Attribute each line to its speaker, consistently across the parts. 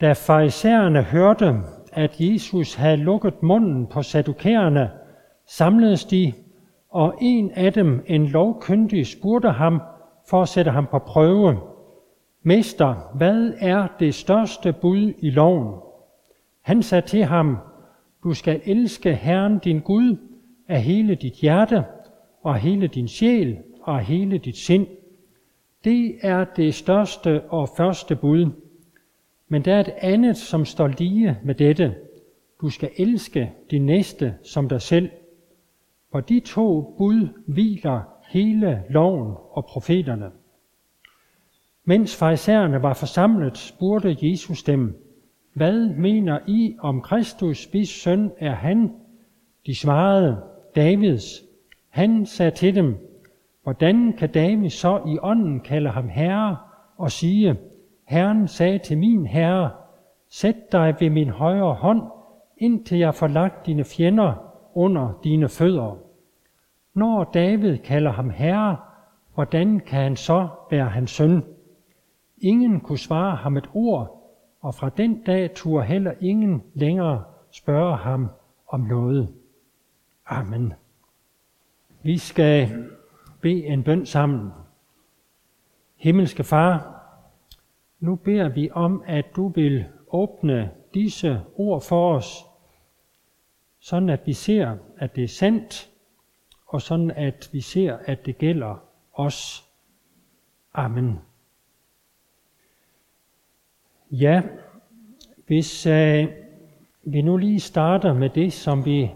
Speaker 1: Da farisæerne hørte, at Jesus havde lukket munden på sadukæerne, samledes de, og en af dem, en lovkyndig, spurgte ham for at sætte ham på prøve. Mester, hvad er det største bud i loven? Han sagde til ham, du skal elske Herren din Gud af hele dit hjerte, og hele din sjæl, og hele dit sind. Det er det største og første bud. Men der er et andet, som står lige med dette. Du skal elske din næste som dig selv. For de to bud hviler hele loven og profeterne. Mens farisæerne var forsamlet, spurgte Jesus dem, hvad mener I om Kristus, hvis søn er han? De svarede, Davids. Han sagde til dem, hvordan kan David så i ånden kalde ham herre og sige, Herren sagde til min herre, sæt dig ved min højre hånd, indtil jeg får lagt dine fjender under dine fødder. Når David kalder ham herre, hvordan kan han så være hans søn? Ingen kunne svare ham et ord, og fra den dag turde heller ingen længere spørge ham om noget. Amen. Vi skal bede en bøn sammen. Himmelske Far, nu beder vi om, at du vil åbne disse ord for os, sådan at vi ser, at det er sandt, og sådan at vi ser, at det gælder os. Amen. Ja, hvis øh, vi nu lige starter med det, som vi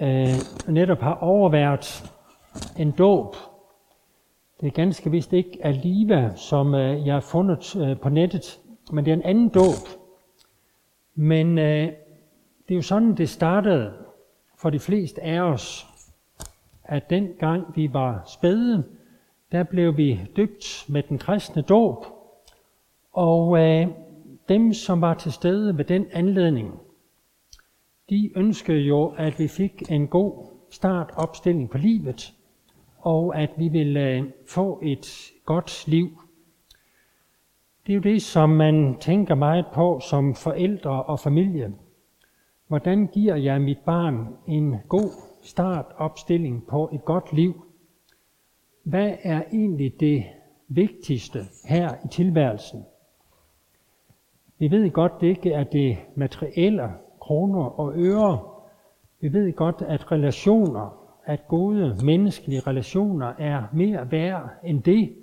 Speaker 1: øh, netop har overværet en dåb. Det er ganske vist ikke Aliva, som øh, jeg har fundet øh, på nettet, men det er en anden dåb. Men øh, det er jo sådan, det startede for de fleste af os, at den gang vi var spæde, der blev vi dybt med den kristne dåb. Og øh, dem, som var til stede ved den anledning, de ønskede jo, at vi fik en god startopstilling på livet, og at vi vil øh, få et godt liv. Det er jo det, som man tænker meget på som forældre og familie. Hvordan giver jeg mit barn en god startopstilling på et godt liv? Hvad er egentlig det vigtigste her i tilværelsen? Vi ved godt, det ikke er det materielle, kroner og øre. Vi ved godt, at relationer, at gode menneskelige relationer er mere værd end det.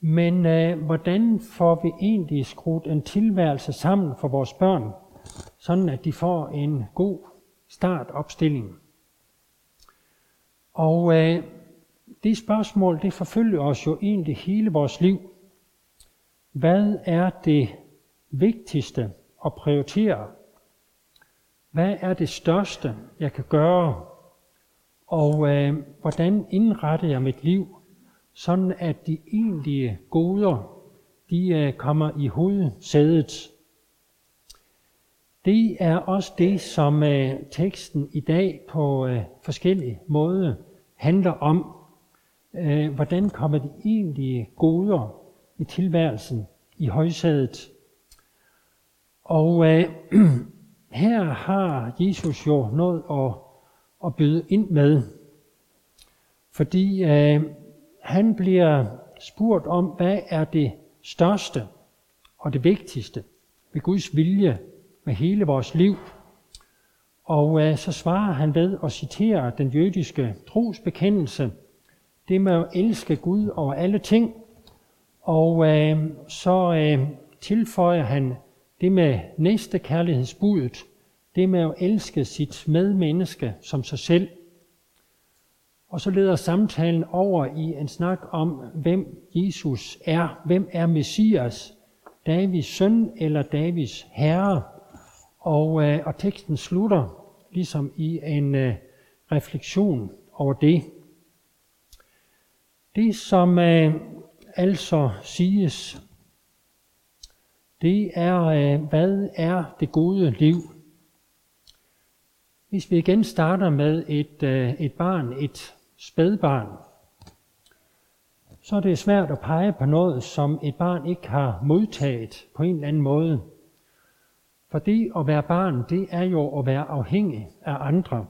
Speaker 1: Men øh, hvordan får vi egentlig skruet en tilværelse sammen for vores børn, sådan at de får en god startopstilling? Og øh, det spørgsmål, det forfølger os jo egentlig hele vores liv. Hvad er det vigtigste at prioritere? Hvad er det største, jeg kan gøre? Og øh, hvordan indretter jeg mit liv, sådan at de egentlige goder, de øh, kommer i hovedsædet? Det er også det, som øh, teksten i dag på øh, forskellige måder handler om. Øh, hvordan kommer de egentlige goder i tilværelsen i højsædet? Og øh, her har Jesus jo noget at, at byde ind med, fordi øh, han bliver spurgt om, hvad er det største og det vigtigste ved Guds vilje med hele vores liv. Og øh, så svarer han ved at citere den jødiske trosbekendelse, det med at elske Gud over alle ting, og øh, så øh, tilføjer han det med næste kærlighedsbudet, det med at elske sit medmenneske som sig selv. Og så leder samtalen over i en snak om, hvem Jesus er. Hvem er Messias? Davids søn eller Davids herre? Og, øh, og teksten slutter ligesom i en øh, refleksion over det. Det, som øh, altså siges det er, øh, hvad er det gode liv? Hvis vi igen starter med et, øh, et barn, et spædbarn, så er det svært at pege på noget, som et barn ikke har modtaget på en eller anden måde For det at være barn, det er jo at være afhængig af andre.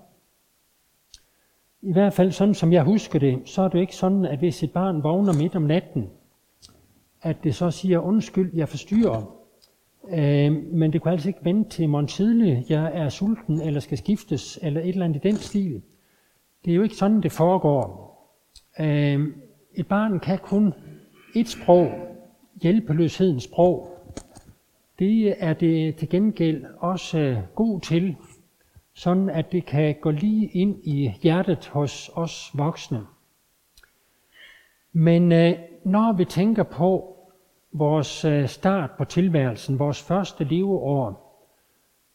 Speaker 1: I hvert fald sådan som jeg husker det, så er det ikke sådan, at hvis et barn vågner midt om natten, at det så siger, undskyld, jeg forstyrrer. Øh, men det kunne altså ikke vente til morgen tidlig, jeg er sulten, eller skal skiftes, eller et eller andet i den stil. Det er jo ikke sådan, det foregår. Øh, et barn kan kun et sprog, hjælpeløshedens sprog. Det er det til gengæld også øh, god til, sådan at det kan gå lige ind i hjertet hos os voksne. Men øh, når vi tænker på vores øh, start på tilværelsen, vores første leveår,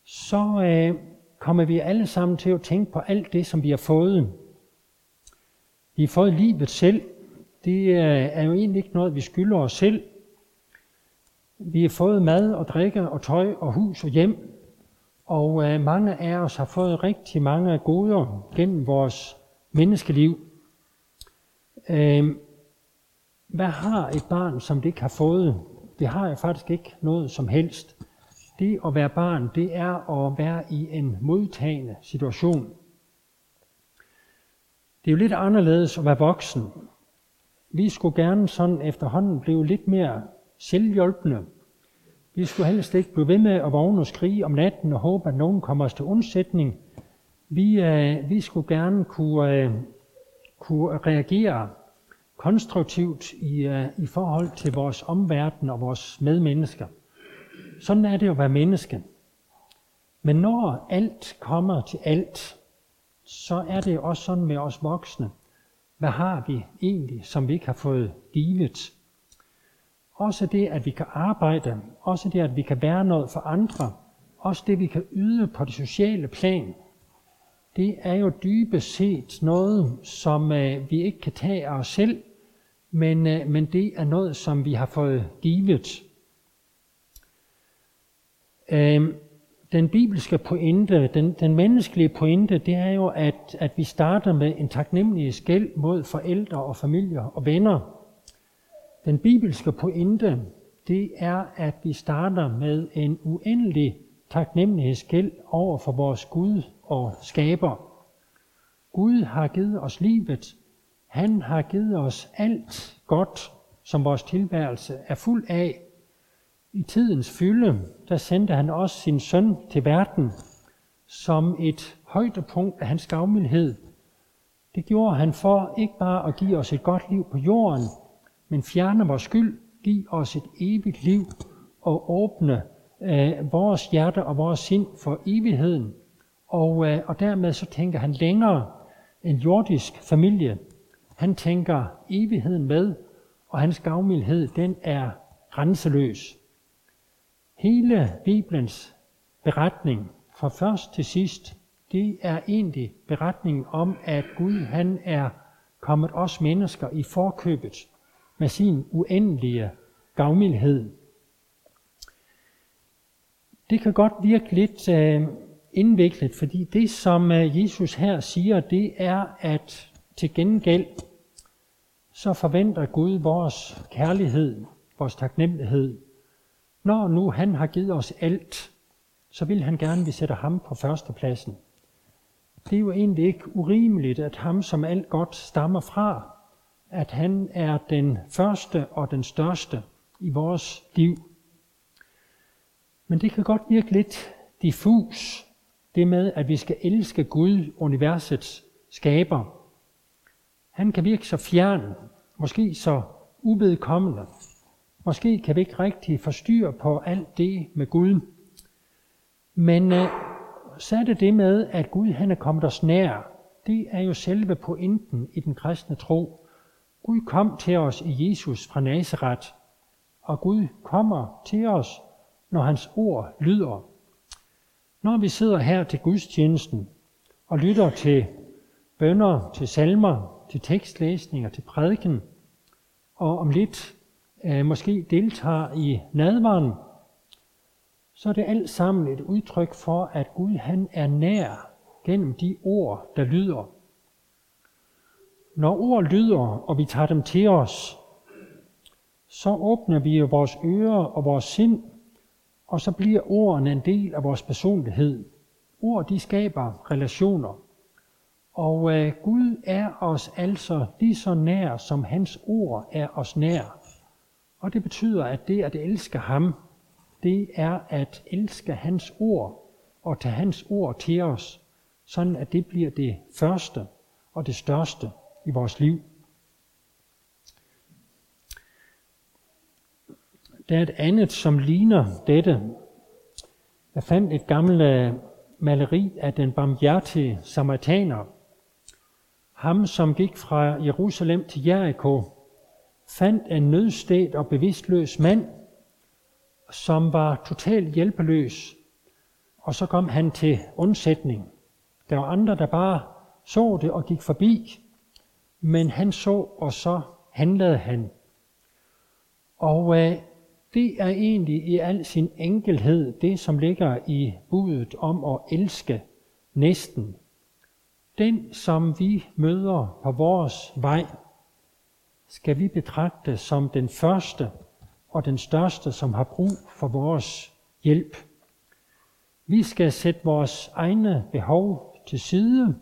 Speaker 1: så øh, kommer vi alle sammen til at tænke på alt det, som vi har fået. Vi har fået livet selv. Det øh, er jo egentlig ikke noget, vi skylder os selv. Vi har fået mad og drikke og tøj og hus og hjem. Og øh, mange af os har fået rigtig mange goder gennem vores menneskeliv. Øh, hvad har et barn, som det ikke har fået? Det har jeg faktisk ikke noget som helst. Det at være barn, det er at være i en modtagende situation. Det er jo lidt anderledes at være voksen. Vi skulle gerne sådan efterhånden blive lidt mere selvhjælpende. Vi skulle helst ikke blive ved med at vågne og skrige om natten og håbe, at nogen kommer os til undsætning. Vi, øh, vi skulle gerne kunne, øh, kunne reagere konstruktivt i, uh, i forhold til vores omverden og vores medmennesker. Sådan er det at være menneske. Men når alt kommer til alt, så er det også sådan med os voksne. Hvad har vi egentlig, som vi ikke har fået givet? Også det, at vi kan arbejde, også det, at vi kan være noget for andre, også det, vi kan yde på det sociale plan, det er jo dybest set noget, som øh, vi ikke kan tage af os selv, men, øh, men det er noget, som vi har fået givet. Øh, den bibelske pointe, den, den menneskelige pointe, det er jo, at, at vi starter med en taknemmelig skæld mod forældre og familier og venner. Den bibelske pointe, det er, at vi starter med en uendelig taknemmelighedsgæld over for vores Gud og skaber. Gud har givet os livet. Han har givet os alt godt, som vores tilværelse er fuld af. I tidens fylde, der sendte han også sin søn til verden som et højdepunkt af hans gavmildhed. Det gjorde han for ikke bare at give os et godt liv på jorden, men fjerne vores skyld, give os et evigt liv og åbne øh, vores hjerte og vores sind for evigheden. Og, øh, og dermed så tænker han længere en jordisk familie. Han tænker evigheden med, og hans gavmildhed, den er grænseløs. Hele Bibelens beretning fra først til sidst, det er egentlig beretningen om, at Gud han er kommet os mennesker i forkøbet med sin uendelige gavmildhed. Det kan godt virke lidt øh, indviklet, fordi det, som øh, Jesus her siger, det er, at til gengæld så forventer Gud vores kærlighed, vores taknemmelighed. Når nu han har givet os alt, så vil han gerne, at vi sætter ham på førstepladsen. Det er jo egentlig ikke urimeligt, at ham, som alt godt stammer fra, at han er den første og den største i vores liv. Men det kan godt virke lidt diffus, det med, at vi skal elske Gud, universets skaber. Han kan virke så fjern, måske så uvedkommende. Måske kan vi ikke rigtig forstyrre på alt det med Gud. Men øh, så er det det med, at Gud han er kommet os nær. Det er jo selve pointen i den kristne tro. Gud kom til os i Jesus fra Nazareth, og Gud kommer til os, når hans ord lyder. Når vi sidder her til gudstjenesten og lytter til bønder, til salmer, til tekstlæsninger, til prædiken, og om lidt øh, måske deltager i nadvaren, så er det alt sammen et udtryk for, at Gud han er nær gennem de ord, der lyder. Når ord lyder, og vi tager dem til os, så åbner vi jo vores ører og vores sind, og så bliver ordene en del af vores personlighed. Ord, de skaber relationer. Og øh, Gud er os altså lige så nær, som hans ord er os nær. Og det betyder, at det at elske ham, det er at elske hans ord og tage hans ord til os, sådan at det bliver det første og det største i vores liv. Der er et andet, som ligner dette. Jeg fandt et gammelt øh, maleri af den barmhjertige samaritaner. Ham, som gik fra Jerusalem til Jericho, fandt en nødstedt og bevidstløs mand, som var totalt hjælpeløs, og så kom han til undsætning. Der var andre, der bare så det og gik forbi, men han så, og så handlede han. Og øh, det er egentlig i al sin enkelhed det, som ligger i budet om at elske næsten. Den, som vi møder på vores vej, skal vi betragte som den første og den største, som har brug for vores hjælp. Vi skal sætte vores egne behov til side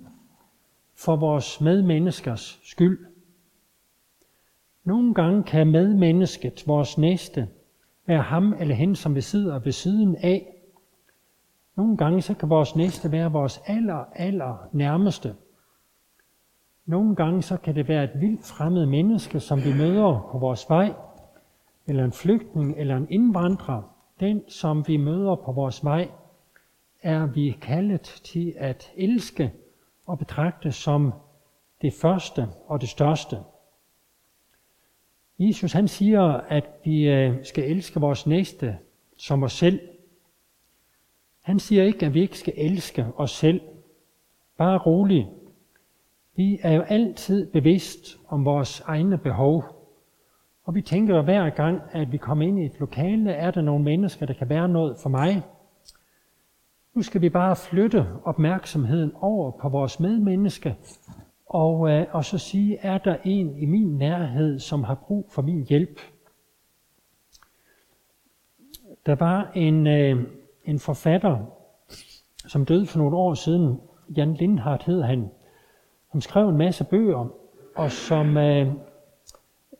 Speaker 1: for vores medmenneskers skyld. Nogle gange kan medmennesket, vores næste, være ham eller hende, som vi sidder ved siden af. Nogle gange så kan vores næste være vores aller, aller nærmeste. Nogle gange så kan det være et vildt fremmed menneske, som vi møder på vores vej, eller en flygtning eller en indvandrer. Den, som vi møder på vores vej, er vi kaldet til at elske og betragte som det første og det største. Jesus han siger, at vi øh, skal elske vores næste som os selv. Han siger ikke, at vi ikke skal elske os selv. Bare rolig. Vi er jo altid bevidst om vores egne behov. Og vi tænker hver gang, at vi kommer ind i et lokale, er der nogle mennesker, der kan være noget for mig. Nu skal vi bare flytte opmærksomheden over på vores medmenneske, og, øh, og så sige, er der en i min nærhed, som har brug for min hjælp? Der var en, øh, en forfatter, som døde for nogle år siden, Jan Lindhardt hed han, som skrev en masse bøger, og som øh,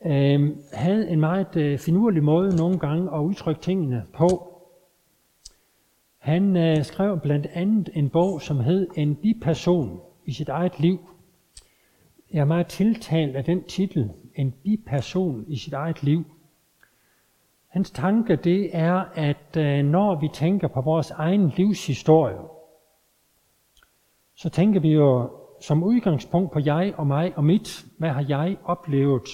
Speaker 1: øh, havde en meget øh, finurlig måde nogle gange at udtrykke tingene på. Han øh, skrev blandt andet en bog, som hed En biperson i sit eget liv. Jeg er meget tiltalt af den titel, En biperson i sit eget liv. Hans tanke det er, at øh, når vi tænker på vores egen livshistorie, så tænker vi jo som udgangspunkt på jeg og mig og mit. Hvad har jeg oplevet?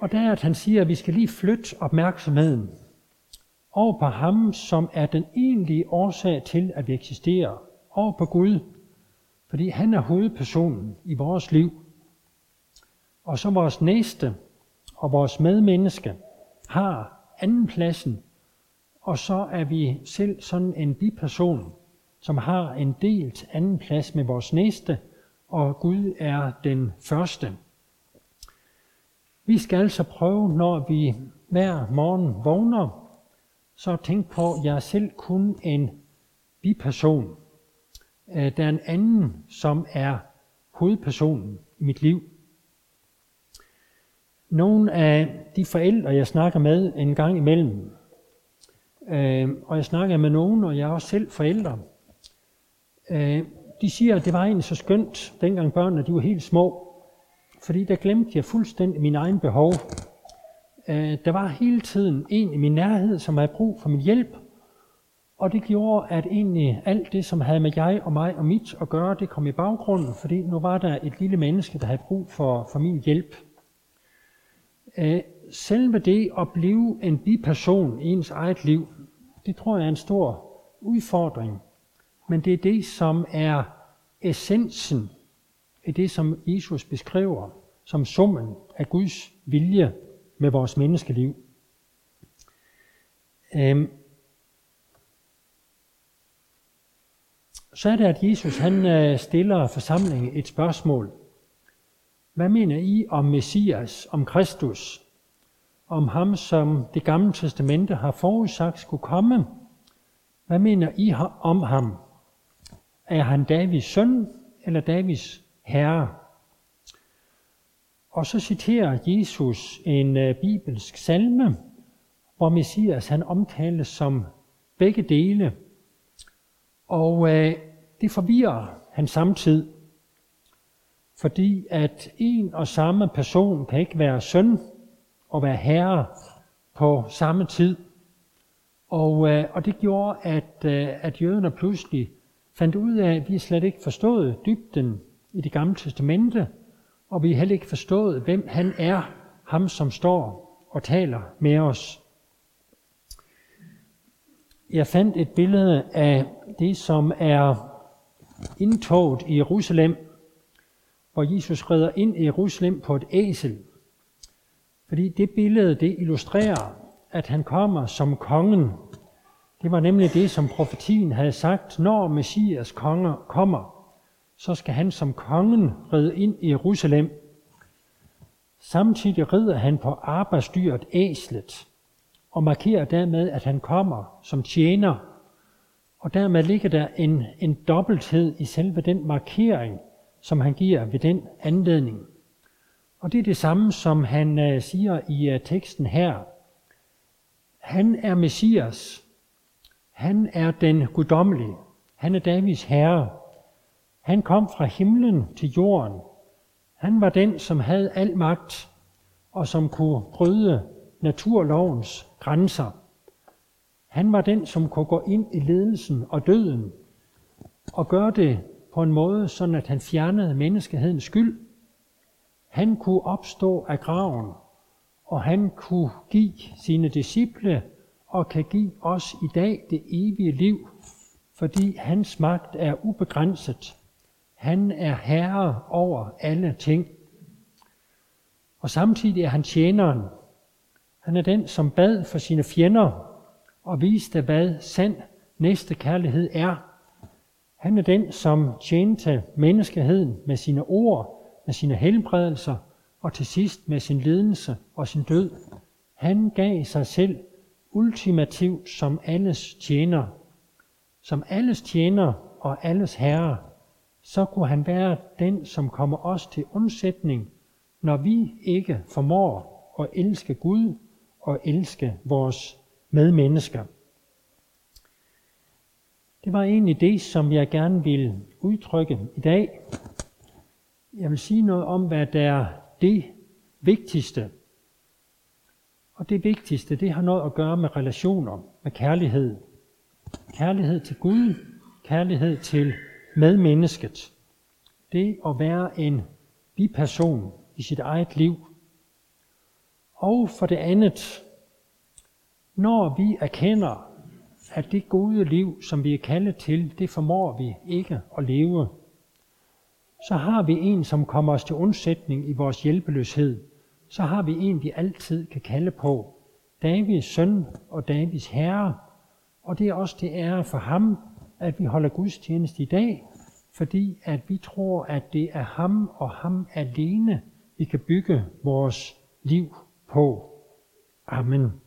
Speaker 1: Og der er, at han siger, at vi skal lige flytte opmærksomheden over på ham, som er den egentlige årsag til, at vi eksisterer. Over på Gud, fordi han er hovedpersonen i vores liv. Og så vores næste og vores medmenneske har anden pladsen, og så er vi selv sådan en biperson, som har en delt anden plads med vores næste, og Gud er den første. Vi skal altså prøve, når vi hver morgen vågner, så tænk på, at jeg er selv kun en biperson. Øh, der er en anden, som er hovedpersonen i mit liv. Nogle af de forældre, jeg snakker med en gang imellem, øh, og jeg snakker med nogen, og jeg er også selv forældre, øh, de siger, at det var egentlig så skønt, dengang børnene de var helt små, fordi der glemte jeg fuldstændig min egen behov øh, der var hele tiden en i min nærhed, som havde brug for min hjælp, og det gjorde, at egentlig alt det, som havde med jeg og mig og mit at gøre, det kom i baggrunden, fordi nu var der et lille menneske, der havde brug for, for min hjælp. Øh, selve det at blive en biperson i ens eget liv, det tror jeg er en stor udfordring. Men det er det, som er essensen i det, som Jesus beskriver som summen af Guds vilje med vores menneskeliv. Øhm, så er det, at Jesus han øh, stiller forsamlingen et spørgsmål. Hvad mener I om Messias, om Kristus? om ham, som det gamle testamente har forudsagt skulle komme. Hvad mener I om ham? Er han Davids søn eller Davids herre? Og så citerer Jesus en øh, bibelsk salme, hvor Messias han omtales som begge dele. Og øh, det forvirrer han samtidig, fordi at en og samme person kan ikke være søn og være herre på samme tid. Og, øh, og det gjorde, at, øh, at jøderne pludselig fandt ud af, at vi slet ikke forstod dybden i det gamle testamente, og vi heller ikke forstået, hvem han er, ham som står og taler med os. Jeg fandt et billede af det, som er indtoget i Jerusalem, hvor Jesus rider ind i Jerusalem på et æsel. Fordi det billede, det illustrerer, at han kommer som kongen. Det var nemlig det, som profetien havde sagt, når Messias konger kommer, så skal han som kongen ride ind i Jerusalem. Samtidig rider han på arbejdsdyret æslet, og markerer dermed, at han kommer som tjener. Og dermed ligger der en, en dobbelthed i selve den markering, som han giver ved den anledning. Og det er det samme, som han uh, siger i uh, teksten her. Han er Messias. Han er den guddommelige. Han er Davids herre. Han kom fra himlen til jorden. Han var den, som havde al magt, og som kunne bryde naturlovens grænser. Han var den, som kunne gå ind i ledelsen og døden, og gøre det på en måde, sådan at han fjernede menneskehedens skyld han kunne opstå af graven, og han kunne give sine disciple og kan give os i dag det evige liv, fordi hans magt er ubegrænset. Han er herre over alle ting. Og samtidig er han tjeneren. Han er den, som bad for sine fjender og viste, hvad sand næste kærlighed er. Han er den, som tjente menneskeheden med sine ord med sine helbredelser og til sidst med sin lidelse og sin død. Han gav sig selv ultimativt som alles tjener. Som alles tjener og alles herre, så kunne han være den, som kommer os til undsætning, når vi ikke formår at elske Gud og elske vores medmennesker. Det var egentlig det, som jeg gerne vil udtrykke i dag. Jeg vil sige noget om, hvad der er det vigtigste. Og det vigtigste, det har noget at gøre med relationer, med kærlighed. Kærlighed til Gud, kærlighed til medmennesket. Det at være en biperson i sit eget liv. Og for det andet, når vi erkender, at det gode liv, som vi er kaldet til, det formår vi ikke at leve, så har vi en, som kommer os til undsætning i vores hjælpeløshed. Så har vi en, vi altid kan kalde på. Davids søn og Davids herre. Og det er også det ære for ham, at vi holder gudstjeneste i dag, fordi at vi tror, at det er ham og ham alene, vi kan bygge vores liv på. Amen.